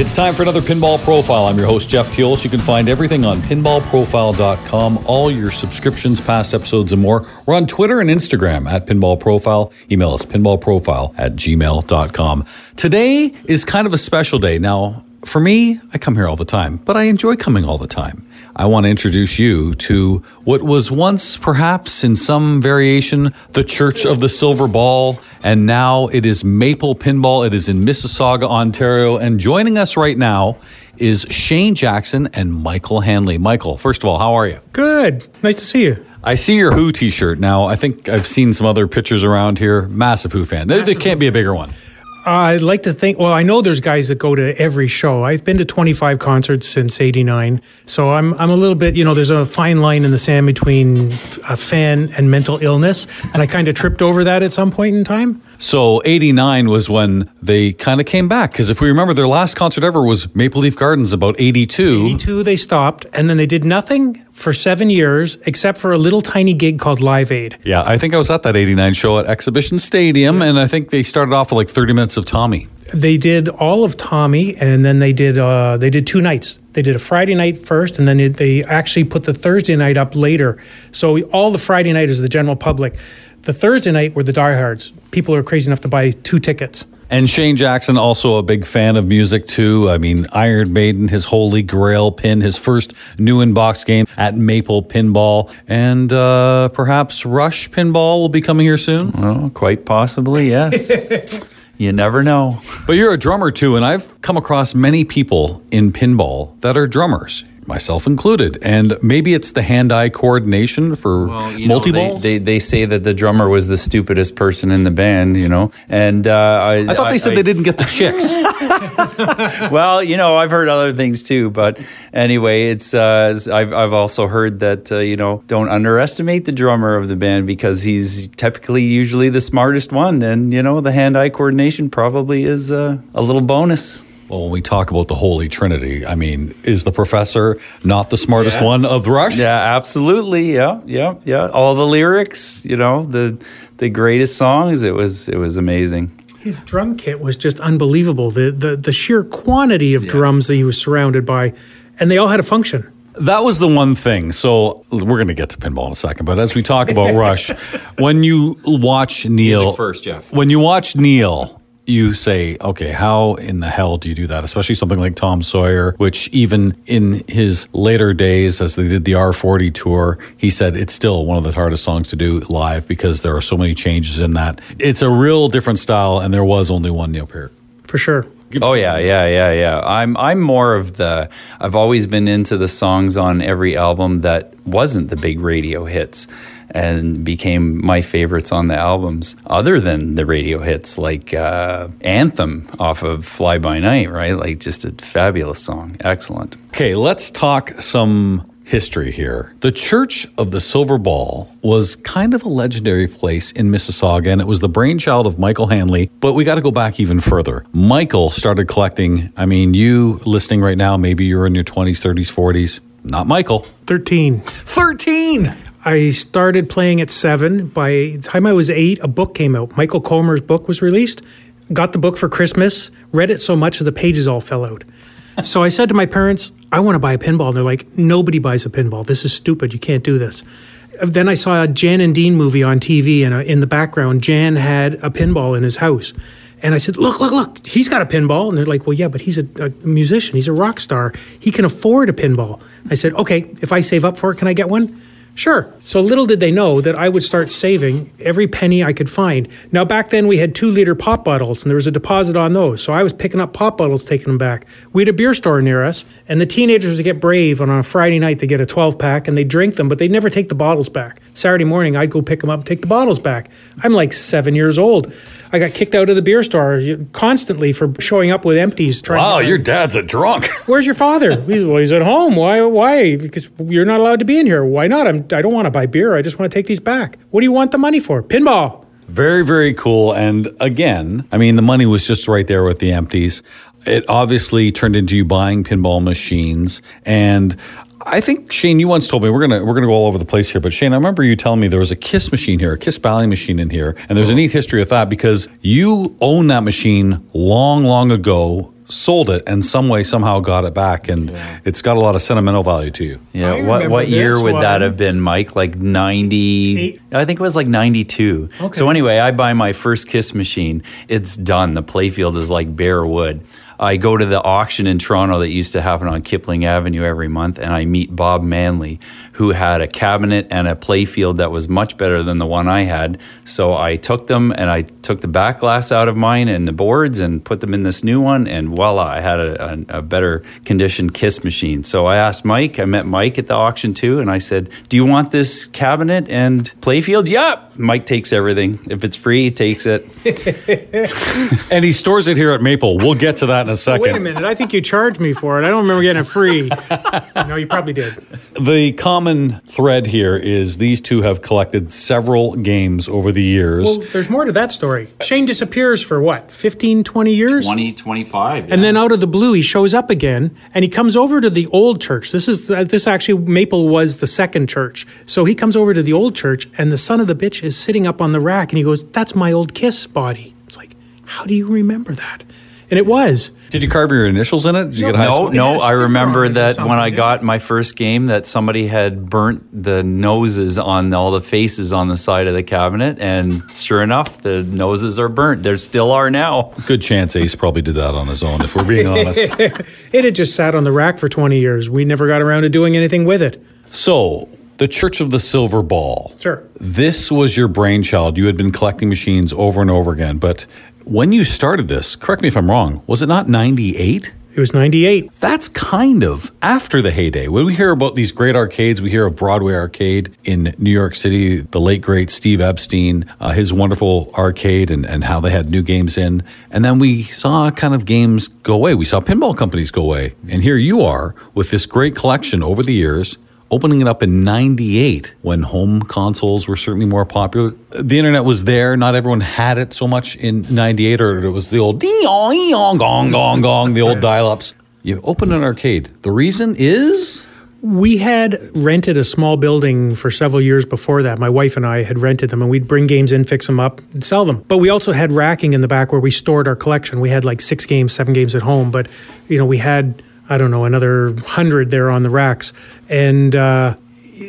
It's time for another Pinball Profile. I'm your host, Jeff Teolis. You can find everything on pinballprofile.com, all your subscriptions, past episodes, and more. We're on Twitter and Instagram at Pinball Profile. Email us pinballprofile at gmail.com. Today is kind of a special day. Now, for me, I come here all the time, but I enjoy coming all the time. I want to introduce you to what was once, perhaps in some variation, the Church of the Silver Ball, and now it is Maple Pinball. It is in Mississauga, Ontario, and joining us right now is Shane Jackson and Michael Hanley. Michael, first of all, how are you? Good. Nice to see you. I see your Who T-shirt now. I think I've seen some other pictures around here. Massive Who fan. There, there can't be a bigger one. I'd like to think, well, I know there's guys that go to every show. I've been to 25 concerts since 89. So I'm, I'm a little bit, you know, there's a fine line in the sand between a fan and mental illness. And I kind of tripped over that at some point in time. So 89 was when they kind of came back. Because if we remember, their last concert ever was Maple Leaf Gardens about 82. 82, they stopped. And then they did nothing for seven years except for a little tiny gig called Live Aid. Yeah, I think I was at that 89 show at Exhibition Stadium. And I think they started off with like 30 minutes of Tommy. They did all of Tommy, and then they did uh, they did two nights. They did a Friday night first, and then it, they actually put the Thursday night up later. So all the Friday night is the general public. The Thursday night were the diehards. People are crazy enough to buy two tickets. And Shane Jackson, also a big fan of music too. I mean, Iron Maiden, his Holy Grail pin, his first new in box game at Maple Pinball, and uh, perhaps Rush Pinball will be coming here soon. Well, quite possibly, yes. you never know. But you're a drummer too, and I've come across many people in pinball that are drummers. Myself included, and maybe it's the hand-eye coordination for multi they, balls. they, they say that the drummer was the stupidest person in the band, you know, and uh, I, I thought they said they didn't get the chicks. well, you know, I've heard other things too, but anyway, it's uh, I've I've also heard that uh, you know don't underestimate the drummer of the band because he's typically usually the smartest one, and you know the hand-eye coordination probably is uh, a little bonus. Well, when we talk about the Holy Trinity, I mean, is the professor not the smartest Yeah. one of Rush? Yeah, absolutely. Yeah, yeah, yeah. All the lyrics, you know, the the greatest songs. It was it was amazing. His drum kit was just unbelievable. The the, the sheer quantity of drums that he was surrounded by, and they all had a function. That was the one thing. So we're going to get to pinball in a second, but as we talk about Rush, when you watch Neil Music first, Jeff. When you watch Neil, you say, okay, how in the hell do you do that? Especially something like Tom Sawyer, which even in his later days, as they did the R40 tour, he said it's still one of the hardest songs to do live because there are so many changes in that. It's a real different style, and there was only one Neil Peart. For sure. Oh yeah, yeah, yeah, yeah. I'm I'm more of the. I've always been into the songs on every album that wasn't the big radio hits, and became my favorites on the albums. Other than the radio hits, like uh, Anthem off of Fly By Night, right? Like just a fabulous song, excellent. Okay, let's talk some history here. The Church of the Silver Ball was kind of a legendary place in Mississauga, and it was the brainchild of Michael Hanley. But we got to go back even further. Michael started collecting. I mean, you listening right now, maybe you're in your 20s, 30s, 40s. Not Michael. 13. 13! I started playing at seven. By the time I was eight, a book came out. Michael Colmer's book was released. Got the book for Christmas, read it so much that the pages all fell out. so I said to my parents, I want to buy a pinball. And they're like, nobody buys a pinball. This is stupid. You can't do this. Then I saw a Jan and Dean movie on TV, and uh, in the background, Jan had a pinball in his house. And I said, Look, look, look, he's got a pinball. And they're like, Well, yeah, but he's a, a musician. He's a rock star. He can afford a pinball. I said, Okay, if I save up for it, can I get one? Sure. So little did they know that I would start saving every penny I could find. Now, back then we had two liter pop bottles and there was a deposit on those. So I was picking up pop bottles, taking them back. We had a beer store near us, and the teenagers would get brave. And on a Friday night, they get a 12 pack and they drink them, but they'd never take the bottles back. Saturday morning, I'd go pick them up and take the bottles back. I'm like seven years old. I got kicked out of the beer store constantly for showing up with empties. Trying Wow, your dad's a drunk. Where's your father? He's, well, he's at home. Why? Why? Because you're not allowed to be in here. Why not? I'm, I don't want to buy beer. I just want to take these back. What do you want the money for? Pinball. Very, very cool. And again, I mean, the money was just right there with the empties. It obviously turned into you buying pinball machines. And I think Shane, you once told me we're gonna we're gonna go all over the place here, but Shane, I remember you telling me there was a Kiss machine here, a Kiss Bally machine in here, and there's a neat history with that because you own that machine long, long ago. Sold it and some way somehow got it back, and it's got a lot of sentimental value to you. Yeah, what what year this would that have been, Mike? Like ninety? Eight. I think it was like ninety two. Okay. So anyway, I buy my first Kiss machine. It's done. The playfield is like bare wood. I go to the auction in Toronto that used to happen on Kipling Avenue every month, and I meet Bob Manley, who had a cabinet and a playfield that was much better than the one I had. So I took them and I took the back glass out of mine and the boards and put them in this new one, and voila, I had a, a, a better conditioned Kiss machine. So I asked Mike, I met Mike at the auction too, and I said, Do you want this cabinet and playfield? Yeah. Mike takes everything. If it's free, he takes it. And he stores it here at Maple. We'll get to that in a second. Wait a minute. I think you charged me for it. I don't remember getting it free. no, you probably did. The common thread here is these two have collected several games over the years. Well, there's more to that story. Shane disappears for what, 15, 20 years? 20, 25. And then out of the blue, he shows up again, and he comes over to the old church. This is uh, this actually Maple was the second church, so he comes over to the old church, and the son of the bitch is sitting up on the rack, and he goes, "That's my old Kiss body." It's like, how do you remember that? And it was. Did you carve your initials in it? Did you get high No, school? no. had a I remember on it or that when I yeah. got my first game, that somebody had burnt the noses on all the faces on the side of the cabinet, and sure enough, the noses are burnt. There still are now. Good chance Ace probably did that on his own, if we're being honest. It had just sat on the rack for 20 years. We never got around to doing anything with it. So, the Church of the Silver Ball. Sure. This was your brainchild. You had been collecting machines over and over again. But when you started this, correct me if I'm wrong, was it not 98? It was 98. That's kind of after the heyday. When we hear about these great arcades, we hear of Broadway Arcade in New York City, the late great Steve Epstein, uh, his wonderful arcade, and, and how they had new games in. And then we saw kind of games go away. We saw pinball companies go away. And here you are with this great collection over the years. Opening it up in 98 when home consoles were certainly more popular. The internet was there. Not everyone had it so much in 98, or it was the old ee-yong, gong, gong, gong, the old dial ups. You open an arcade. The reason is We had rented a small building for several years before that. My wife and I had rented them, and we'd bring games in, fix them up, and sell them. But we also had racking in the back where we stored our collection. We had like six games, seven games at home, but you know we had I don't know another hundred there on the racks, and uh,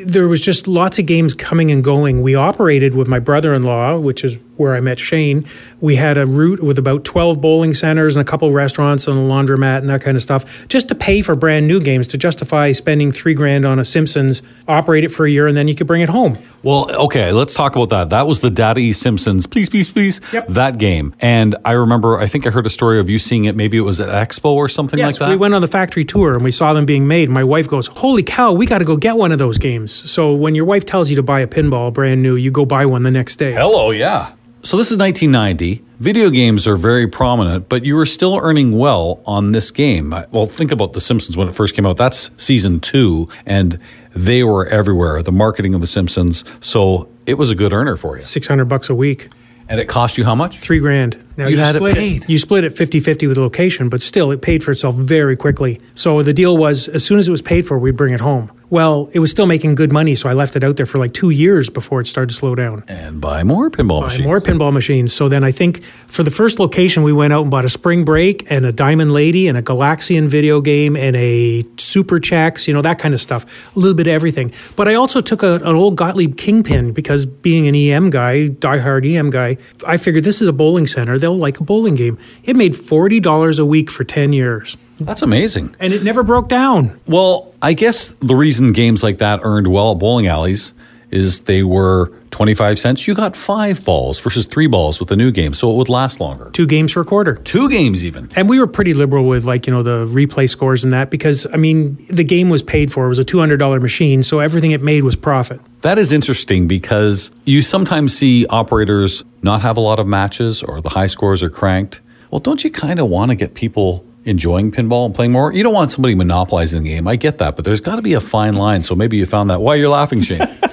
there was just lots of games coming and going. We operated with my brother-in-law, which is where I met Shane. We had a route with about 12 bowling centers and a couple restaurants and a laundromat and that kind of stuff, just to pay for brand new games to justify spending three grand on a Simpsons, operate it for a year, and then you could bring it home. Well, okay, let's talk about that. That was the Data East Simpsons, please, please, please, Yep. that game. And I remember, I think I heard a story of you seeing it. Maybe it was at Expo or something Yes, like that. we went on the factory tour and we saw them being made. My wife goes, "Holy cow, we got to go get one of those games." So when your wife tells you to buy a pinball brand new, you go buy one the next day. Hello, yeah. So this is 1990. Video games are very prominent, but you were still earning well on this game. Well, think about The Simpsons when it first came out. That's season two, and they were everywhere. The marketing of The Simpsons. So it was a good earner for you. 600 bucks a week. And it cost you how much? Three grand. Now You had it paid. You split it 50 50 with the location, but still, it paid for itself very quickly. So the deal was as soon as it was paid for, we'd bring it home. Well, it was still making good money, so I left it out there for like two years before it started to slow down. And buy more pinball Buy machines. more pinball machines. So then I think for the first location, we went out and bought a Spring Break and a Diamond Lady and a Galaxian video game and a Super Chexx, you know, that kind of stuff. A little bit of everything. But I also took a, an old Gottlieb Kingpin because being an EM guy, diehard EM guy, I figured this is a bowling center. They'll like a bowling game. It made $40 a week for 10 years. That's amazing. And it never broke down. Well, I guess the reason games like that earned well at bowling alleys is they were 25 cents. You got five balls versus three balls with the new game, so it would last longer. Two games for a quarter. Two games, even. And we were pretty liberal with like, you know, the replay scores and that because, I mean, the game was paid for. It was a $200 machine. So everything it made was profit. That is interesting because you sometimes see operators not have a lot of matches or the high scores are cranked. Well, don't you kind of want to get people enjoying pinball and playing more? You don't want somebody monopolizing the game. I get that, but there's got to be a fine line. So maybe you found that. Why you're laughing, Shane?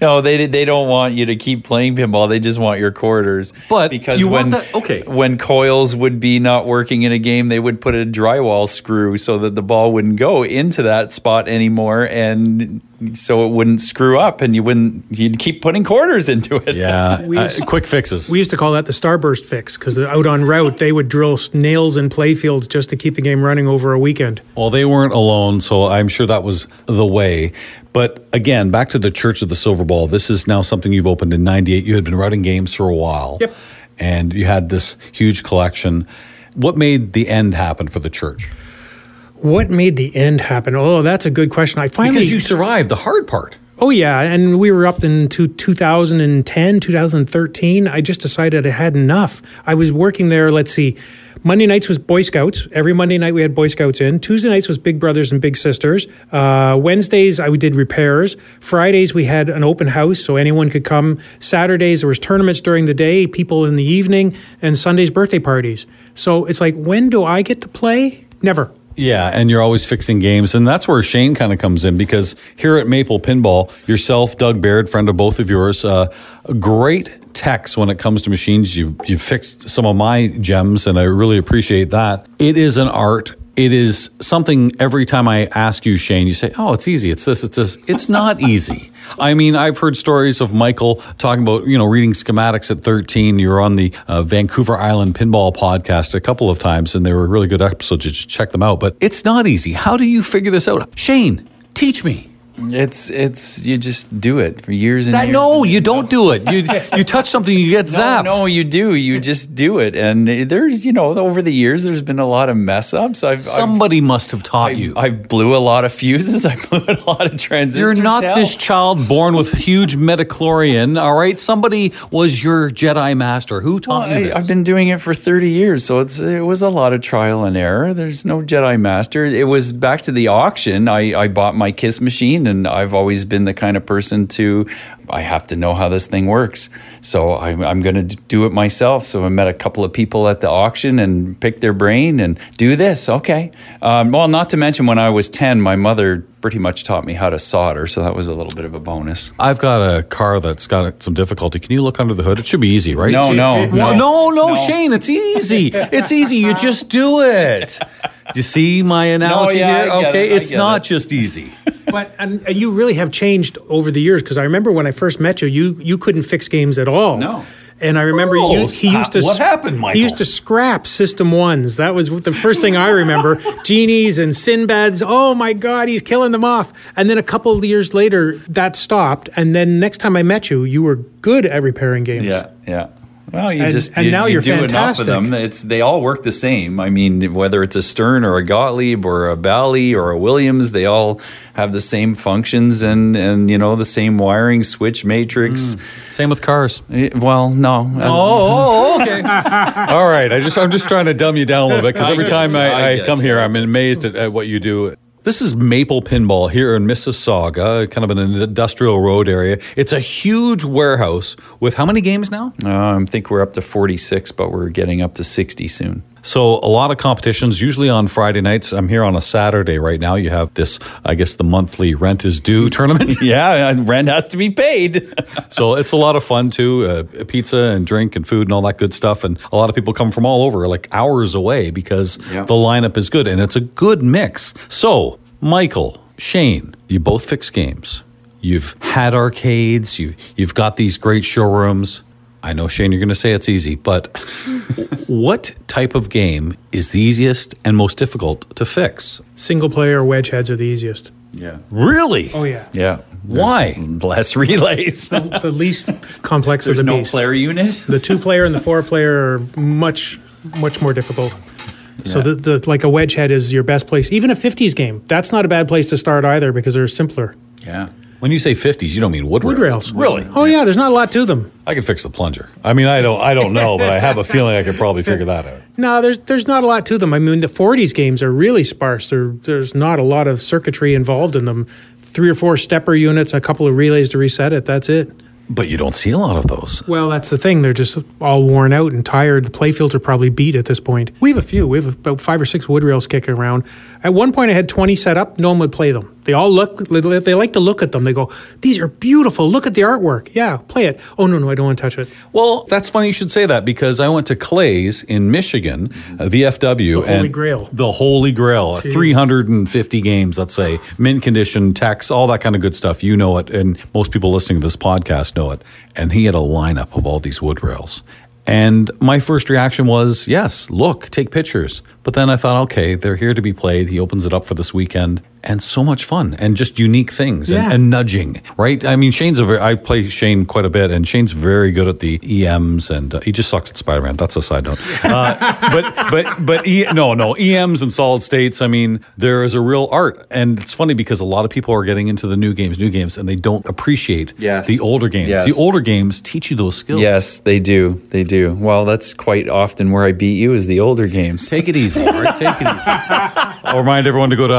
No, they they don't want you to keep playing pinball. They just want your quarters. But because you when want that- okay. when coils would be not working in a game, they would put a drywall screw so that the ball wouldn't go into that spot anymore, and so it wouldn't screw up, and you wouldn't you'd keep putting quarters into it. Yeah, uh, quick fixes. We used to call that the starburst fix because out on route they would drill nails in playfields just to keep the game running over a weekend. Well, they weren't alone, so I'm sure that was the way. But again, back to the Church of the Silver Ball. This is now something you've opened in '98. You had been running games for a while. Yep. And you had this huge collection. What made the end happen for the church? What made the end happen? Oh, that's a good question. I finally Because you survived the hard part. Oh yeah, and we were up into 2010, 2013. I just decided I had enough. I was working there. Let's see, Monday nights was Boy Scouts. Every Monday night we had Boy Scouts in. Tuesday nights was Big Brothers and Big Sisters. Uh, Wednesdays I did repairs. Fridays we had an open house so anyone could come. Saturdays there was tournaments during the day, people in the evening, and Sundays birthday parties. So it's like, when do I get to play? Never. Yeah, and you're always fixing games, and that's where Shane kind of comes in because here at Maple Pinball, yourself, Doug Baird, friend of both of yours, uh, great techs when it comes to machines. You you fixed some of my gems, and I really appreciate that. It is an art. It is something every time I ask you, Shane, you say, Oh, it's easy. It's this, it's this. It's not easy. I mean, I've heard stories of Michael talking about, you know, reading schematics at 13. You were on the uh, Vancouver Island Pinball podcast a couple of times, and they were really good episodes. You check them out. But it's not easy. How do you figure this out? Shane, teach me. It's it's you just do it for years and That, years. no, and- you don't do it. You you touch something, you get zapped. no, you do. You just do it, and there's you know over the years there's been a lot of mess ups. I've Somebody must have taught I've, you. I blew a lot of fuses. I blew a lot of transistors. You're not this child born with huge midi-chlorian, all right? Somebody was your Jedi master. Who taught Well, you I, this? I've been doing it for 30 years, so it's it was a lot of trial and error. There's no Jedi Master. It was back to the auction. I, I bought my Kiss machine, and I've always been the kind of person to I have to know how this thing works. So I'm, I'm going to do it myself. So I met a couple of people at the auction and picked their brain and do this. Okay. Um, well, not to mention when I was 10, my mother pretty much taught me how to solder, so that was a little bit of a bonus. I've got a car that's got some difficulty. Can you look under the hood? It should be easy, right? No, no, Well, no. no, no, Shane. It's easy. It's easy. You just do it. Do you see my analogy yeah, here? Okay, it, it's not it. just easy. But and, and you really have changed over the years because I remember when I first met you, you you couldn't fix games at all. No. And I remember Oh, you, he used to. what happened, Michael? He used to scrap System Ones. That was the first thing I remember. Genies and Sinbads. Oh my God, he's killing them off. And then a couple of years later, that stopped. And then next time I met you, you were good at repairing games. Yeah, yeah. Well, you And- just and you, now you you're do enough of them. It's they all work the same. I mean, whether it's a Stern or a Gottlieb or a Bally or a Williams, they all have the same functions and and you know the same wiring, switch matrix. Mm. Same with cars. Well, no. Oh, oh, oh okay. All right. I just I'm just trying to dumb you down a little bit because every time. I I, I come you. here, I'm amazed at, at what you do. This is Maple Pinball here in Mississauga, kind of an industrial road area. It's a huge warehouse with how many games now? Uh, I think we're up to 46, but we're getting up to 60 soon. So a lot of competitions, usually on Friday nights. I'm here on a Saturday right now. You have this, I guess, the monthly rent is due tournament. Yeah, rent has to be paid. so it's a lot of fun too. Uh, pizza and drink and food and all that good stuff. And a lot of people come from all over, like hours away, because Yeah. the lineup is good and it's a good mix. So, Michael, Shane, you both fix games. You've had arcades. You you've got these great showrooms. I know, Shane, you're going to say it's easy, but what type of game is the easiest and most difficult to fix? Single player wedge heads are the easiest. yeah. Really? Oh yeah. Yeah. Why? Less relays. The least complex There's of the no beast. player unit. The two player and the four player are much, much more difficult. So the, the like a wedge head is your best place. Even a 50s game, that's not a bad place to start either because they're simpler. Yeah. When you say 50s, you don't mean wood, Wood rails. Really? Oh yeah, there's not a lot to them. I can fix the plunger. I mean, I don't, I don't know, but I have a feeling I could probably figure that out. No, there's there's not a lot to them. I mean, the 40s games are really sparse. There, there's not a lot of circuitry involved in them. Three or four stepper units, a couple of relays to reset it. That's it. But you don't see a lot of those. Well, that's the thing. They're just all worn out and tired. The playfields are probably beat at this point. We have a few. We have about five or six wood rails kicking around. At one point, I had 20 set up. No one would play them. They all look, they like to look at them. They go, These are beautiful. Look at the artwork. Yeah, play it. Oh, no, no, I don't want to touch it. Well, that's funny you should say that because I went to Clay's in Michigan, uh, VFW. The Holy and Grail. The Holy Grail. 350 games, let's say, mint condition, text, all that kind of good stuff. You know it. And most people listening to this podcast know it. And he had a lineup of all these wood rails. And my first reaction was, yes, look, take pictures. But then I thought, okay, they're here to be played. He opens it up for this weekend and so much fun and just unique things and, Yeah. and nudging, right? I mean, Shane's a very, I play Shane quite a bit and Shane's very good at the EMs and uh, he just sucks at Spider Man. That's a side note. Uh, but, but, but, e, no, no, EMs and solid states, I mean, there is a real art. And it's funny because a lot of people are getting into the new games, new games, and they don't appreciate Yes. the older games. Yes. The older games teach you those skills. Yes, they do. They do. Well, that's quite often where I beat you is the older games. Take it easy, right? Take it easy. I'll remind everyone to go to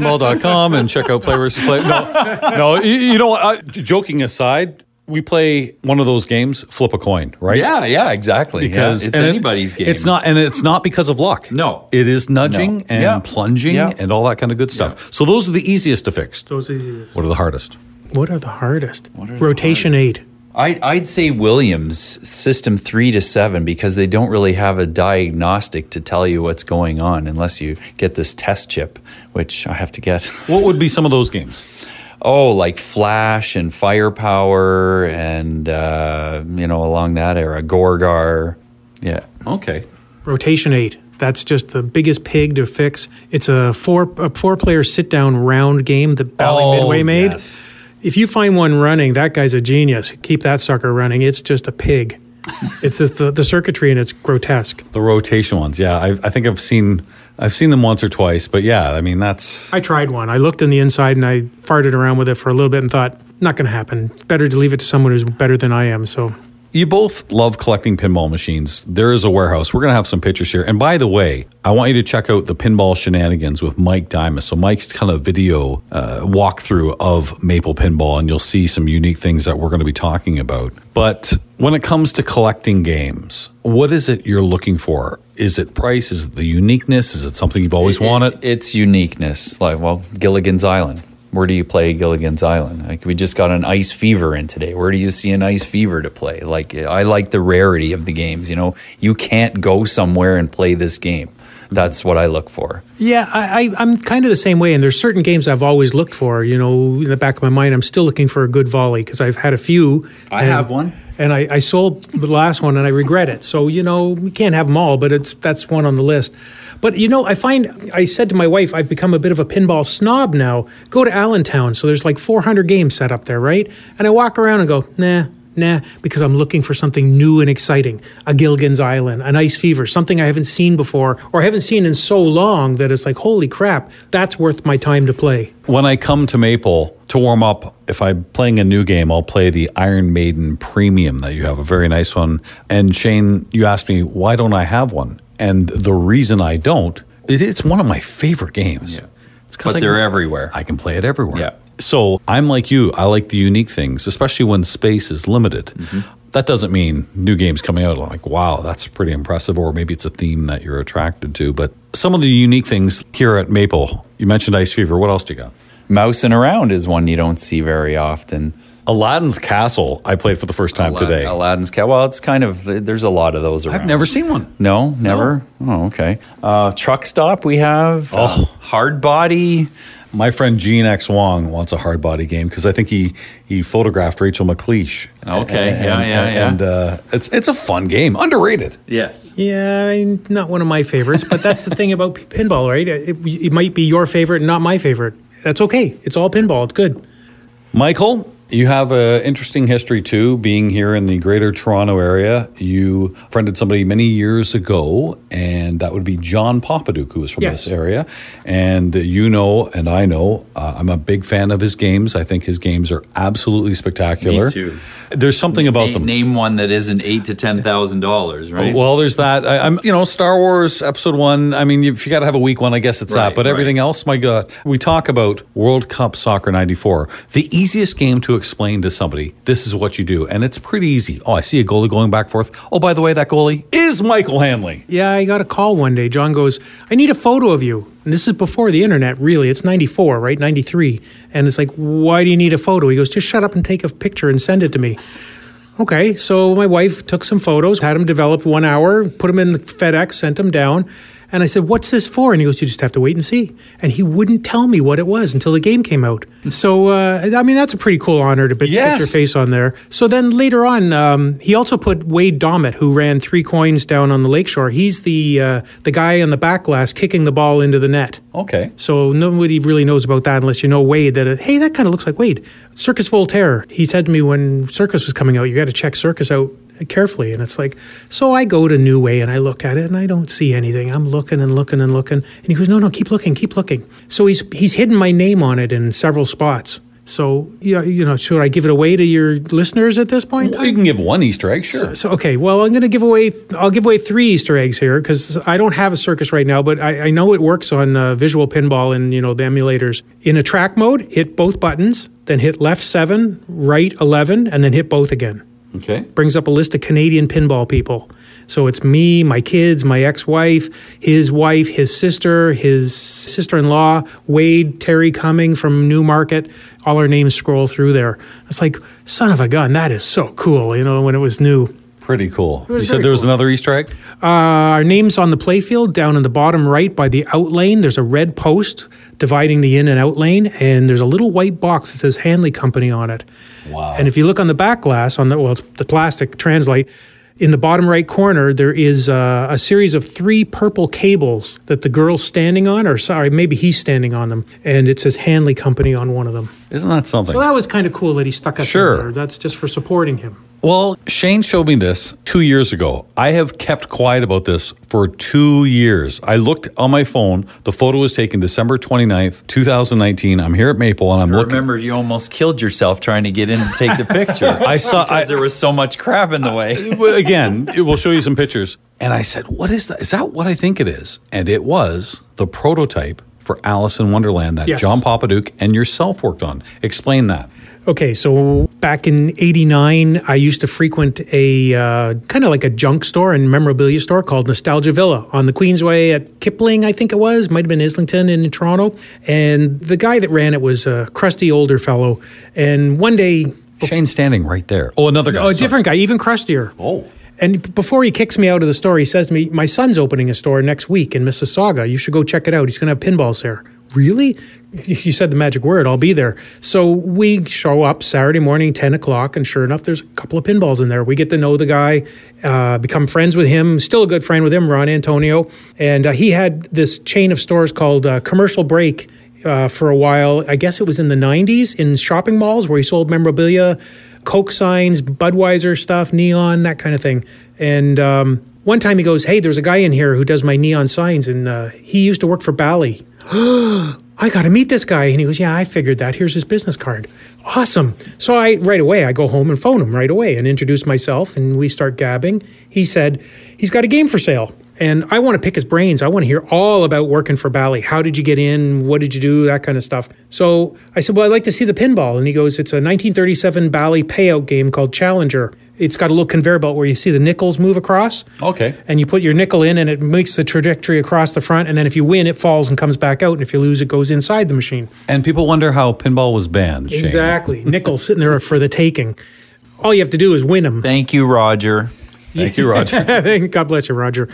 ifpapinball.com and check out Play versus Play. No, no, you, you know what? Uh, joking aside, we play one of those games, flip a coin, right? Yeah, yeah, exactly. Because Yeah, it's and it- anybody's game. It's not, and it's not because of luck. No. it is nudging No. and Yeah. plunging Yeah. and all that kind of good stuff. So those are the easiest to fix. Those are the, What are the hardest? what are the hardest? are the Rotation eight. I, I'd say Williams system three to seven because they don't really have a diagnostic to tell you what's going on unless you get this test chip, which I have to get. What would be some of those games? oh, like Flash and Firepower and, uh, you know, along that era, Gorgar. Yeah. Okay. Rotation eight. That's just the biggest pig to fix. It's a four a four player sit down round game that Bally Oh, Midway made. yes. If you find one running, that guy's a genius. Keep that sucker running. It's just a pig. it's just the, the circuitry and it's grotesque. The rotation ones, yeah. I, I think I've seen I've seen them once or twice, but yeah, I mean that's I tried one. I looked in the inside and I farted around with it for a little bit and thought, not going to happen. Better to leave it to someone who's better than I am. So You both love collecting pinball machines. There is a warehouse. We're going to have some pictures here. And by the way, I want you to check out the pinball shenanigans with Mike Dimas. So Mike's kind of video uh, walkthrough of Maple Pinball, and you'll see some unique things that we're going to be talking about. But when it comes to collecting games, what is it you're looking for? Is it price? Is it the uniqueness? Is it something you've always wanted? It's uniqueness. Like, well, Gilligan's Island. Where do you play Gilligan's Island? Like, we just got an Ice Fever in today. Where do you see an Ice Fever to play? Like, I like the rarity of the games. You know, you can't go somewhere and play this game. That's what I look for. Yeah, I, I, I'm kind of the same way. And there's certain games I've always looked for. You know, in the back of my mind, I'm still looking for a good volley because I've had a few. I and- have one. and I, I sold the last one, and I regret it. So you know, we can't have them all, but it's that's one on the list. But you know, I find I said to my wife, I've become a bit of a pinball snob now. Go to Allentown, so there's like 400 games set up there, right? And I walk around and go, nah. Nah, because I'm looking for something new and exciting. A Gilligan's Island, an Ice Fever, something I haven't seen before or haven't seen in so long that it's like, holy crap, that's worth my time to play. when I come to Maple to warm up, if I'm playing a new game, I'll play the Iron Maiden Premium that you have, a very nice one. And Shane, you asked me, why don't I have one? And the reason I don't, it, it's one of my favorite games. Yeah. It's 'cause But they're can- everywhere. I can play it everywhere. Yeah. So I'm like you. I like the unique things, especially when space is limited. Mm-hmm. That doesn't mean new games coming out like, wow, that's pretty impressive, or maybe it's a theme that you're attracted to. But some of the unique things here at Maple, you mentioned Ice Fever. What else do you got? Mousing around is one you don't see very often. Aladdin's Castle, I played for the first time today. Aladdin's Castle. Well, it's kind of there's a lot of those around. I've never seen one. No, never. Oh, okay. Uh, truck stop. We have. Oh. uh, hard body. My friend Gene X Hwang wants a hard body game because I think he he photographed Rachel McLish. Okay, and, yeah, yeah, yeah. And uh, it's it's a fun game, underrated. Yes. Yeah, I mean, not one of my favorites, but that's the thing about pinball, right? It, it might be your favorite, and not my favorite. That's okay. It's all pinball. It's good. Michael, you have an interesting history too, being here in the greater Toronto area. You friended somebody many years ago, and that would be John Popadiuk, who is from Yes. this area. And you know, and I know, uh, I'm a big fan of his games. I think his games are absolutely spectacular. Me too. There's something about Name, them. name one that isn't eight to ten thousand dollars, right? Well, there's that. I, I'm, you know, Star Wars Episode One. I mean, if you got to have a weak one, I guess it's Right, that. But right. everything else, my God, we talk about World Cup Soccer '94, the easiest game to explain to somebody this is what you do, and it's pretty easy. Oh, I see a goalie going back forth. Oh, by the way, that goalie is Michael Hanley. Yeah, I got a call one day. John goes, I need a photo of you. And this is before the internet, really. It's 94, right? 93. And it's like, why do you need a photo? He goes, just shut up and take a picture and send it to me. Okay, so my wife took some photos, had them developed one hour, put them in the FedEx, sent them down. And I said, What's this for? And he goes, You just have to wait and see. And he wouldn't tell me what it was until the game came out. So, uh, I mean, that's a pretty cool honor to put Yes. your face on there. So then later on, um, he also put Wade Dommett, who ran three coins down on the lakeshore. He's the, uh, the guy on the back glass kicking the ball into the net. Okay. So nobody really knows about that unless you know Wade. That uh, hey, that kind of looks like Wade. Circus Voltaire. He said to me when Circus was coming out, you got to check Circus out carefully. And it's like, so I go to New Way and I look at it and I don't see anything. I'm looking and looking and looking. And he goes, no, no, keep looking, keep looking. So he's he's hidden my name on it in several spots. So yeah, you know, should I give it away to your listeners at this point? Well, you can give one Easter egg, sure. So okay, well, I'm going to give away. I'll give away three Easter eggs here because I don't have a circus right now, but I, I know it works on uh, visual pinball and you know the emulators. In a track mode, hit both buttons, then hit left seven, right eleven, and then hit both again. Okay. Brings up a list of Canadian pinball people. So it's me, my kids, my ex-wife, his wife, his sister, his sister-in-law, Wade, Terry Cumming from Newmarket. All our names scroll through there. It's like, son of a gun, that is so cool. You know, when it was new. Pretty cool. You said there was another Easter egg? Uh, our names on the playfield down in the bottom right by the out lane. There's a red post dividing the in and out lane, and there's a little white box that says Hanley Company on it. Wow. And if you look on the back glass, on the well, the plastic translite, in the bottom right corner, there is uh, a series of three purple cables that the girl's standing on, or sorry, maybe he's standing on them, and it says Hanley Company on one of them. Isn't that something? So that was kind of cool that he stuck us Sure. there. That's just for supporting him. Well, Shane showed me this two years ago. I have kept quiet about this for two years. I looked on my phone. The photo was taken December 29th, 2019. I'm here at Maple and I'm I looking. remember you almost killed yourself trying to get in to take the picture. I saw- because I- there was so much crap in the way. Uh, well, Again, it will show you some pictures. And I said, What is that? Is that what I think it is? And it was the prototype for Alice in Wonderland that Yes. John Popadiuk and yourself worked on. Explain that. Okay, so back in '89, I used to frequent a uh, kind of like a junk store and memorabilia store called Nostalgia Villa on the Queensway at Kipling, I think it was, might have been Islington in Toronto. And the guy that ran it was a crusty older fellow. And one day, Shane's standing right there. Oh, another guy. oh, a Sorry. different guy, even crustier. Oh. And before he kicks me out of the store, he says to me, My son's opening a store next week in Mississauga. You should go check it out. He's going to have pinballs there. Really? You said the magic word. I'll be there. So we show up Saturday morning, 10 o'clock, and sure enough, there's a couple of pinballs in there. We get to know the guy, uh, become friends with him, still a good friend with him, Ron Antonio. And uh, he had this chain of stores called uh, Commercial Break uh, for a while. I guess it was in the 90s in shopping malls where he sold memorabilia, Coke signs, Budweiser stuff, neon, that kind of thing. And um, one time he goes, Hey, there's a guy in here who does my neon signs, and uh, he used to work for Bally. I got to meet this guy. And he goes, Yeah, I figured that. Here's his business card. Awesome. So I, right away, I go home and phone him right away and introduce myself, and we start gabbing. He said, He's got a game for sale. And I want to pick his brains. I want to hear all about working for Bally. How did you get in? What did you do? That kind of stuff. So I said, Well, I'd like to see the pinball. And he goes, It's a 1937 Bally payout game called Challenger. It's got a little conveyor belt where you see the nickels move across Okay. and you put your nickel in and it makes the trajectory across the front and then if you win it falls and comes back out and if you lose it goes inside the machine And people wonder how pinball was banned. Shane. exactly nickels sitting there for the taking all you have to do is win them Thank you, Roger. Thank you, Roger. god bless you roger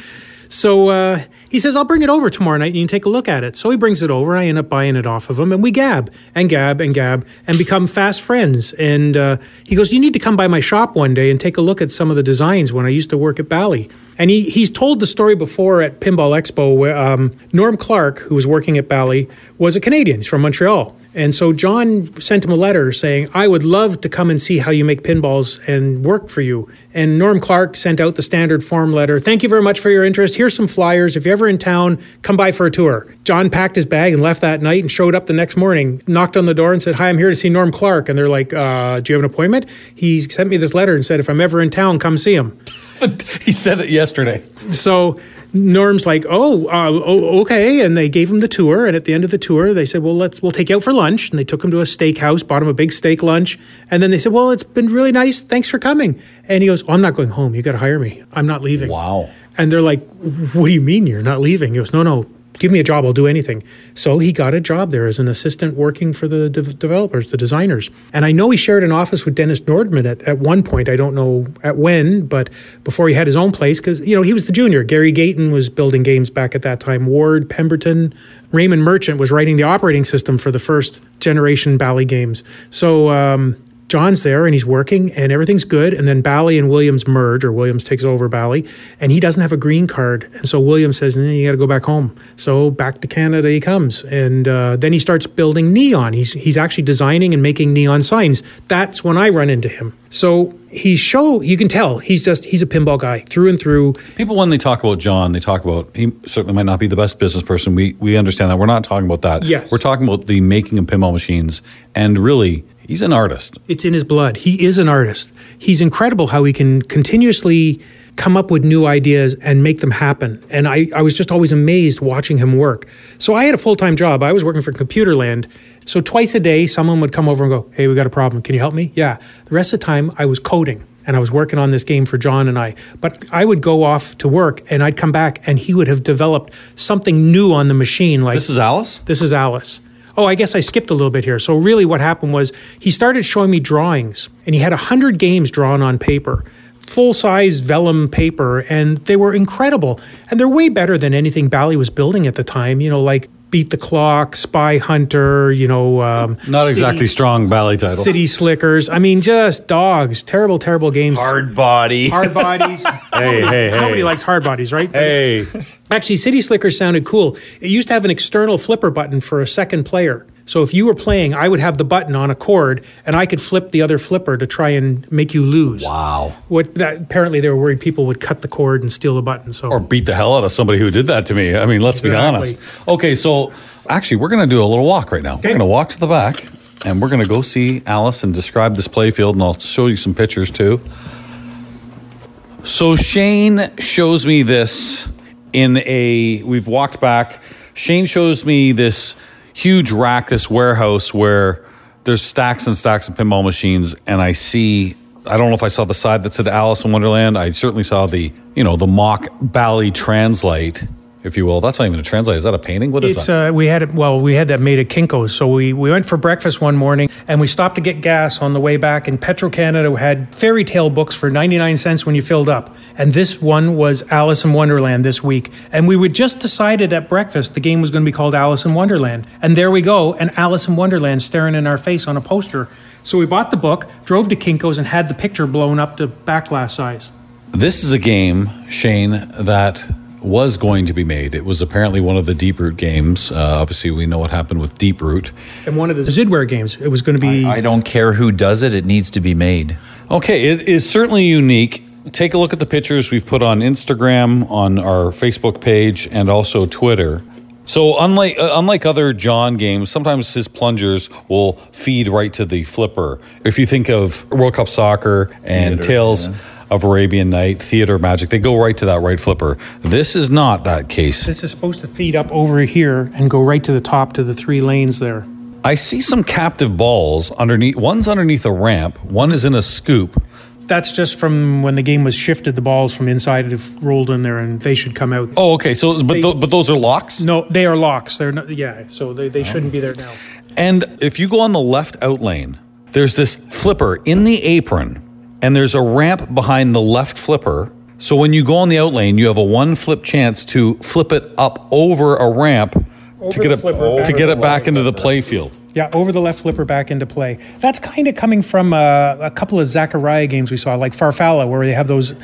so uh, he says i'll bring it over tomorrow night and you can take a look at it. So he brings it over. I end up buying it off of him and we gab and gab and gab and become fast friends. And uh, he goes you need to come by my shop one day and take a look at some of the designs when i used to work at bally. And he, he's told the story before at pinball expo where um, norm clark who was working at bally was a canadian. He's from montreal and so John sent him a letter saying, I would love to come and see how you make pinballs and work for you. And Norm Clark sent out the standard form letter. Thank you very much for your interest. Here's some flyers. If you're ever in town, come by for a tour. John packed his bag and left that night and showed up the next morning, knocked on the door and said, Hi, I'm here to see Norm Clark. And they're like, uh, Do you have an appointment? He sent me this letter and said, If I'm ever in town, come see him. he said it yesterday. So Norm's like, oh, uh, oh, okay, and they gave him the tour. And at the end of the tour, they said, well, let's we'll take you out for lunch. And they took him to a steakhouse, bought him a big steak lunch, and then they said, well, it's been really nice. Thanks for coming. And he goes, oh, I'm not going home. You got to hire me. I'm not leaving. Wow. And they're like, what do you mean you're not leaving? He goes, no, no, give me a job, I'll do anything. So he got a job there as an assistant working for the de- developers, the designers. And I know he shared an office with Dennis Nordman at, at one point. I don't know at when, but before he had his own place, because, you know, he was the junior. Gary Gayton was building games back at that time. Ward, Pemberton, Raymond Merchant was writing the operating system for the first generation Bally games. So, um, John's there and he's working and everything's good. And then Bally and Williams merge, or Williams takes over Bally, and he doesn't have a green card. And so Williams says, "You got to go back home." So back to Canada he comes, and uh, then he starts building neon. He's he's actually designing and making neon signs. That's when I run into him. So he show you can tell he's just he's a pinball guy through and through. People, when they talk about John, they talk about he certainly might not be the best business person. We we understand that. We're not talking about that. Yes. we're talking about the making of pinball machines, and really, he's an artist. It's in his blood. He is an artist. He's incredible how he can continuously come up with new ideas and make them happen. And I, I was just always amazed watching him work. So I had a full time job. I was working for Computerland. So twice a day, someone would come over and go, Hey, we got a problem. Can you help me? Yeah. The rest of the time, I was coding and I was working on this game for John and I. But I would go off to work and I'd come back and he would have developed something new on the machine. Like This is Alice. this is Alice. Oh, I guess I skipped a little bit here. So really what happened was he started showing me drawings and he had 100 games drawn on paper, full-size vellum paper and they were incredible. And they're way better than anything Bally was building at the time, you know, like Beat the Clock, Spy Hunter, you know, um, Not City- exactly strong Bally title. City Slickers. I mean, just dogs. Terrible, terrible games. Hard body. Hard bodies. Hey, hey, hey. Nobody likes hard bodies, right? Hey, Actually, City Slickers sounded cool. It used to have an external flipper button for a second player. So if you were playing, I would have the button on a cord, and I could flip the other flipper to try and make you lose. wow. What that, apparently they were worried people would cut the cord and steal the button. So Or beat the hell out of somebody who did that to me. I mean, let's be honest. Okay, so actually, we're going to do a little walk right now. We're going to walk to the back, and we're going to go see Alice and describe this playfield, and I'll show you some pictures too. So Shane shows me this in a. We've walked back. Shane shows me this huge rack, this warehouse where there's stacks and stacks of pinball machines, and I see. I don't know if I saw the side that said Alice in Wonderland. I certainly saw the, you know, the mock Bally translite, if you will. That's not even a translite. Is that a painting? What is It's that? uh, we had it. Well, we had that made at Kinko's. So we we went for breakfast one morning, and we stopped to get gas on the way back. And Petro Canada had fairy tale books for ninety nine cents when you filled up. And this one was Alice in Wonderland this week. And we would just decided at breakfast the game was going to be called Alice in Wonderland. And there we go, and Alice in Wonderland staring in our face on a poster. So we bought the book, drove to Kinko's, and had the picture blown up to back glass size. This is a game, Shane, that was going to be made. It was apparently one of the Deep Root games. Uh, obviously, we know what happened with Deep Root. And one of the Zidware games. It was going to be. I don't care who does it, it needs to be made. Okay, it is certainly unique. Take a look at the pictures we've put on Instagram, on our Facebook page, and also Twitter. So, unlike uh, unlike other John games, sometimes his plungers will feed right to the flipper. If you think of World Cup Soccer and Theater, Tales yeah. Of Arabian Night, Theater Magic, they go right to that right flipper. This is not that case. This is supposed to feed up over here and go right to the top to the three lanes there. I see some captive balls underneath. One's underneath a ramp. One is in a scoop. That's just from when the game was shifted. The balls from inside have rolled in there, and they should come out. Oh, okay. So, but th- but those are locks. No, they are locks. They're not. Yeah, so they, they shouldn't be there now. And if you go on the left out lane, there's this flipper in the apron, and there's a ramp behind the left flipper. So when you go on the out lane, you have a one flip chance to flip it up over a ramp to get it flipper, to back. get it back into the play field. Yeah, over the left flipper back into play. That's kind of coming from uh, a couple of Zaccaria games we saw, like Farfalla, where they have those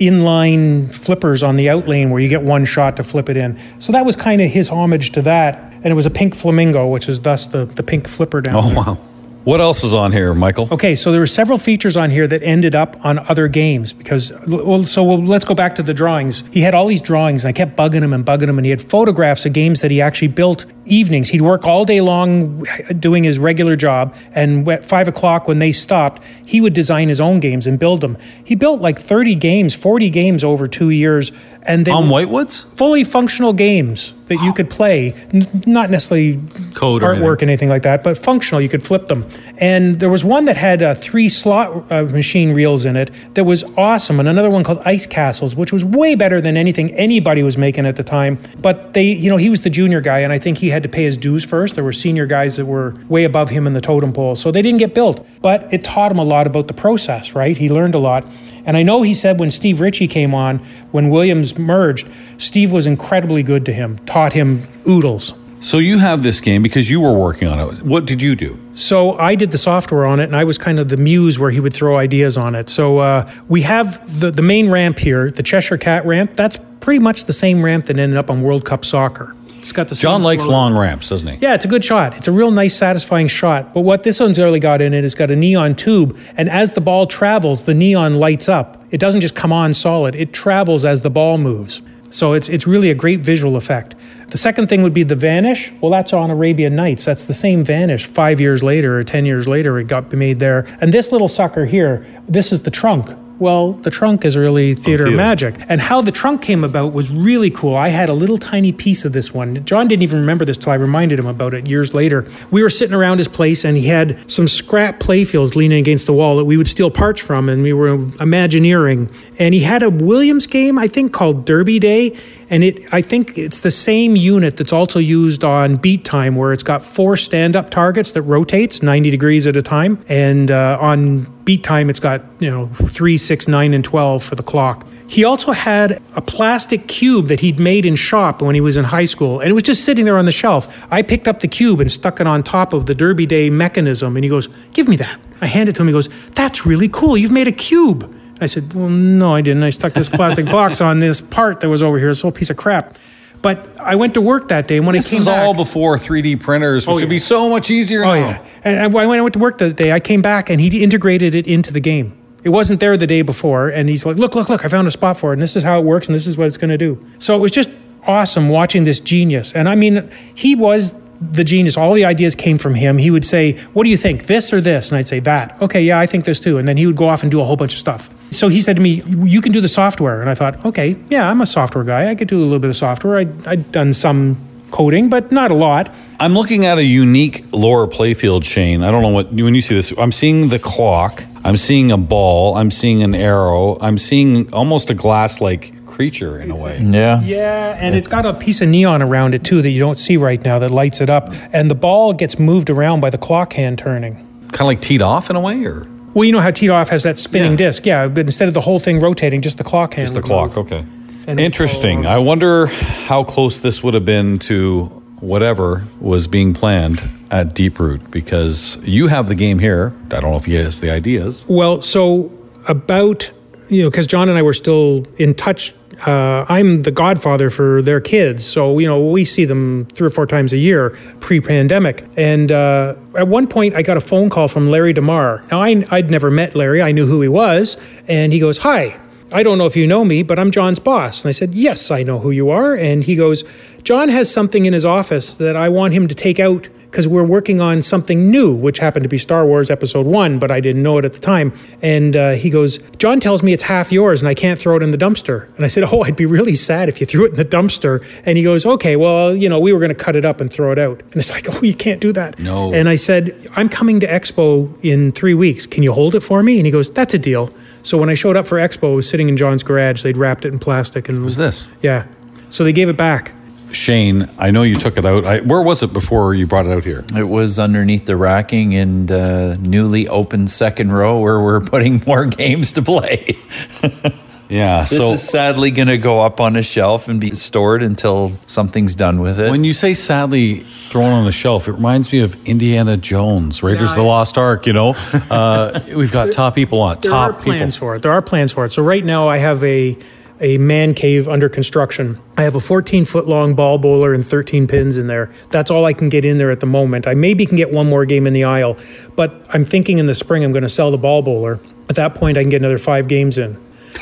inline flippers on the out lane where you get one shot to flip it in. So that was kind of his homage to that. And it was a pink flamingo, which is thus the, the pink flipper down Oh there. wow! What else is on here, Michael? Okay, so there were several features on here that ended up on other games because, well, so well, let's go back to the drawings. He had all these drawings, and I kept bugging him and bugging him, and he had photographs of games that he actually built evenings. He'd work all day long uh, doing his regular job, and at five o'clock when they stopped, he would design his own games and build them. He built like 30 games, 40 games over two years, and they On Whitewoods? fully functional games that you could play, N- not necessarily Code or artwork, anything. like that, but functional. You could flip them. And there was one that had uh, three slot uh, machine reels in it that was awesome, and another one called Ice Castles, which was way better than anything anybody was making at the time. But they, you know, he was the junior guy, and I think he had to pay his dues first. There were senior guys that were way above him in the totem pole, so they didn't get built. But it taught him a lot about the process, right? He learned a lot. And I know he said when Steve Ritchie came on, when Williams merged, Steve was incredibly good to him, taught him oodles. So you have this game because you were working on it. What did you do? So I did the software on it, and I was kind of the muse where he would throw ideas on it. So uh, we have the, the main ramp here, the Cheshire Cat ramp. That's pretty much the same ramp that ended up on World Cup Soccer. It's got the John likes flow. long ramps, doesn't he? Yeah, it's a good shot. It's a real nice, satisfying shot. But what this one's really got in it is got a neon tube, and as the ball travels, the neon lights up. It doesn't just come on solid; it travels as the ball moves. So it's it's really a great visual effect. The second thing would be the vanish. Well, that's on Arabian Nights. That's the same vanish. Five years later or ten years later, it got made there. And this little sucker here, this is the trunk. Well, the trunk is really theater theater. magic. And how the trunk came about was really cool. I had a little tiny piece of this one. John didn't even remember this till I reminded him about it years later. We were sitting around his place and he had some scrap playfields leaning against the wall that we would steal parts from and we were imagineering. And he had a Williams game, I think, called Derby Day. And it I think it's the same unit that's also used on Beat Time, where it's got four stand-up targets that rotates 90 degrees at a time. And uh, on Beat Time, it's got, you know, three, six, nine, and 12 for the clock. He also had a plastic cube that he'd made in shop when he was in high school, and it was just sitting there on the shelf. I picked up the cube and stuck it on top of the Derby Day mechanism, and he goes, Give me that. I hand it to him. He goes, That's really cool. You've made a cube. I said, Well, no, I didn't. I stuck this plastic box on this part that was over here, this whole piece of crap. But I went to work that day, and when This I came is back, all before 3D printers, which Oh, would be so much easier Oh now. yeah, and and when I went to work that day, I came back and he integrated it into the game. It wasn't there the day before, and he's like, "Look, look, look! I found a spot for it, and this is how it works, and this is what it's going to do." So it was just awesome watching this genius. And I mean, he was the genius. All the ideas came from him. He would say, "What do you think? This or this?" And I'd say, "That." Okay, yeah, I think this too. And then he would go off and do a whole bunch of stuff. So he said to me, "You can do the software." And I thought, "Okay, yeah, I'm a software guy. I could do a little bit of software. I'd, I'd done some coding, but not a lot." I'm looking at a unique lower playfield, Shane. I don't know what when you see this. I'm seeing the clock. I'm seeing a ball. I'm seeing an arrow. I'm seeing almost a glass-like creature in a way. Yeah. Yeah, and it's got a piece of neon around it too that you don't see right now that lights it up. And the ball gets moved around by the clock hand turning. Kind of like Tee'd Off in a way, or Well, you know how Tee'd Off has that spinning Yeah. disc. Yeah, but instead of the whole thing rotating, just the clock hand. just the clock. move. Okay. And Interesting. I wonder how close this would have been to whatever was being planned at Deep Root because you have the game here. I don't know if you guys the ideas. Well, so about you know, because John and I were still in touch. Uh, I'm the godfather for their kids, so you know we see them three or four times a year pre-pandemic. And uh, at one point, I got a phone call from Larry DeMar. Now I, I'd never met Larry, I knew who he was, and he goes, "Hi, I don't know if you know me, but I'm John's boss." And I said, "Yes, I know who you are." And he goes, "John has something in his office that I want him to take out." Because we're working on something new, which happened to be Star Wars Episode 1, but I didn't know it at the time. And uh, he goes, John tells me it's half yours and I can't throw it in the dumpster. And I said, Oh, I'd be really sad if you threw it in the dumpster. And he goes, Okay, well, you know, we were going to cut it up and throw it out. And it's like, Oh, you can't do that. No. And I said, I'm coming to Expo in three weeks. Can you hold it for me? And he goes, That's a deal. So when I showed up for Expo, it was sitting in John's garage. They'd wrapped it in plastic and Was this Yeah. So they gave it back. Shane? I know you took it out. I, where was it before you brought it out here? It was underneath the racking in the newly opened second row where we're putting more games to play. Yeah. This so is sadly going to go up on a shelf and be stored until something's done with it. when you say sadly thrown on a shelf, it reminds me of Indiana Jones, Raiders of the Lost Ark. You know, uh, we've got top people on it. There top are plans people. for it. There are plans for it. So right now I have a a man cave under construction. I have a 14 foot long ball bowler and 13 pins in there. That's all I can get in there at the moment. I maybe can get one more game in the aisle, but I'm thinking in the spring I'm going to sell the ball bowler. At that point I can get another five games in.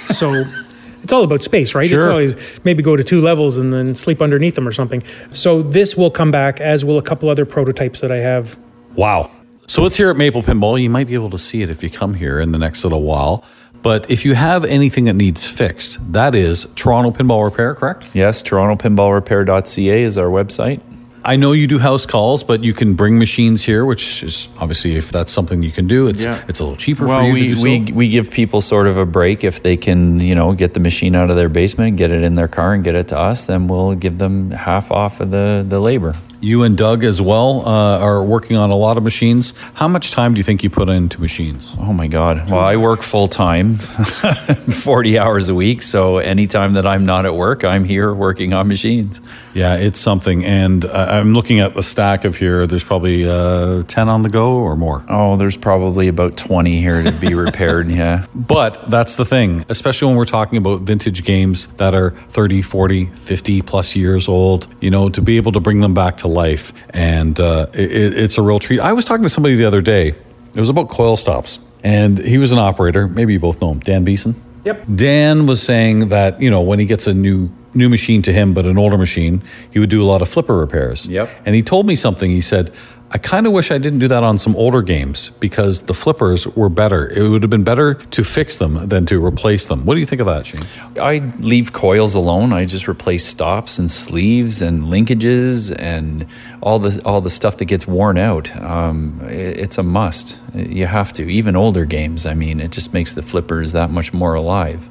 So it's all about space, right? It's Sure. always maybe go to two levels and then sleep underneath them or something. So this will come back as will a couple other prototypes that I have Wow. So it's here at Maple Pinball. You might be able to see it if you come here in the next little while. But if you have anything that needs fixed, that is Toronto Pinball Repair, correct? Yes, torontopinballrepair.ca is our website. I know you do house calls, but you can bring machines here, which is obviously if that's something you can do, it's Yeah. it's a little cheaper Well, for you we, to do we, so. we give people sort of a break if they can, you know, get the machine out of their basement, get it in their car, and get it to us. Then we'll give them half off of the the labor. You and Doug as well uh, are working on a lot of machines. How much time do you think you put into machines? Oh my God! Well, I work full time, forty hours a week. So anytime that I'm not at work, I'm here working on machines. Yeah, it's something. And uh, I'm looking at the stack of here. There's probably uh, 10 on the go or more. Oh, there's probably about twenty here to be repaired. yeah. But that's the thing, especially when we're talking about vintage games that are 30, 40, 50 plus years old, you know, to be able to bring them back to life. And uh, it, it's a real treat. I was talking to somebody the other day, it was about coil stops. And he was an operator. Maybe you both know him, Dan Beeson. Yep. Dan was saying that, you know, when he gets a new new machine to him, but an older machine, he would do a lot of flipper repairs. Yep. And he told me something. He said, I kind of wish I didn't do that on some older games because the flippers were better. It would have been better to fix them than to replace them. What do you think of that, Shane? I leave coils alone. I just replace stops and sleeves and linkages and all the all the stuff that gets worn out. Um, it- it's a must. You have to. Even older games. I mean, it just makes the flippers that much more alive.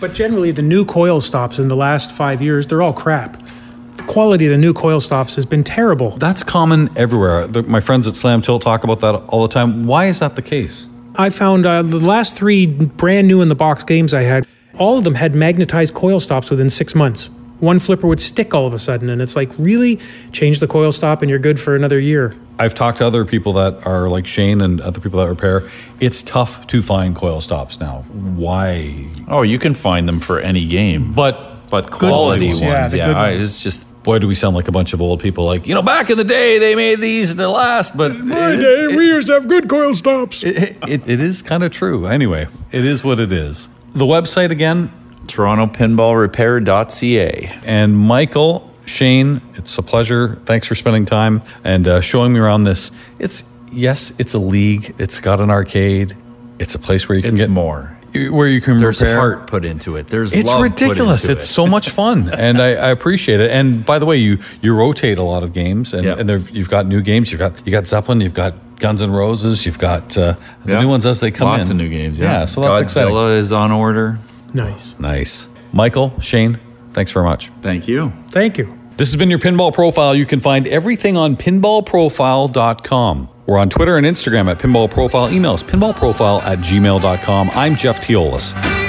But generally, the new coil stops in the last five years, they're all crap. The quality of the new coil stops has been terrible. That's common everywhere. The, my friends at Slam Tilt talk about that all the time. Why is that the case? I found uh, the last three brand new in the box games I had, all of them had magnetized coil stops within six months. One flipper would stick all of a sudden, and it's like, really? Change the coil stop and you're good for another year. I've talked to other people that are like Shane and other people that repair. It's tough to find coil stops now. Why? Oh, you can find them for any game, But but quality ones. ones, Yeah, yeah, I- ones. it's just boy, do we sound like a bunch of old people? Like you know, back in the day, they made these to last. But it is- we used to have good coil stops. it, it, it is kind of true. Anyway, it is what it is. The website again, TorontoPinballRepair.ca. and Michael, Shane, it's a pleasure. Thanks for spending time and uh, showing me around this. It's yes, it's a league. It's got an arcade. It's a place where you can It's get more. Where you can There's repair. heart put into it. There's It's love put ridiculous. into It's it. so much fun, and I, I appreciate it. And by the way, you you rotate a lot of games, and, Yep. and there, you've got new games. You've got you got Zeppelin. You've got Guns N' Roses. You've got uh, the Yeah. new ones as they come in. Lots of new games. Yeah, so that's exciting. Godzilla is on order. Nice. Nice, Michael, Shane. Thanks very much. Thank you. Thank you. This has been your Pinball Profile. You can find everything on pinballprofile.com. We're on Twitter and Instagram at Pinball Profile. Emails pinballprofile at gmail.com. I'm Jeff Teolis.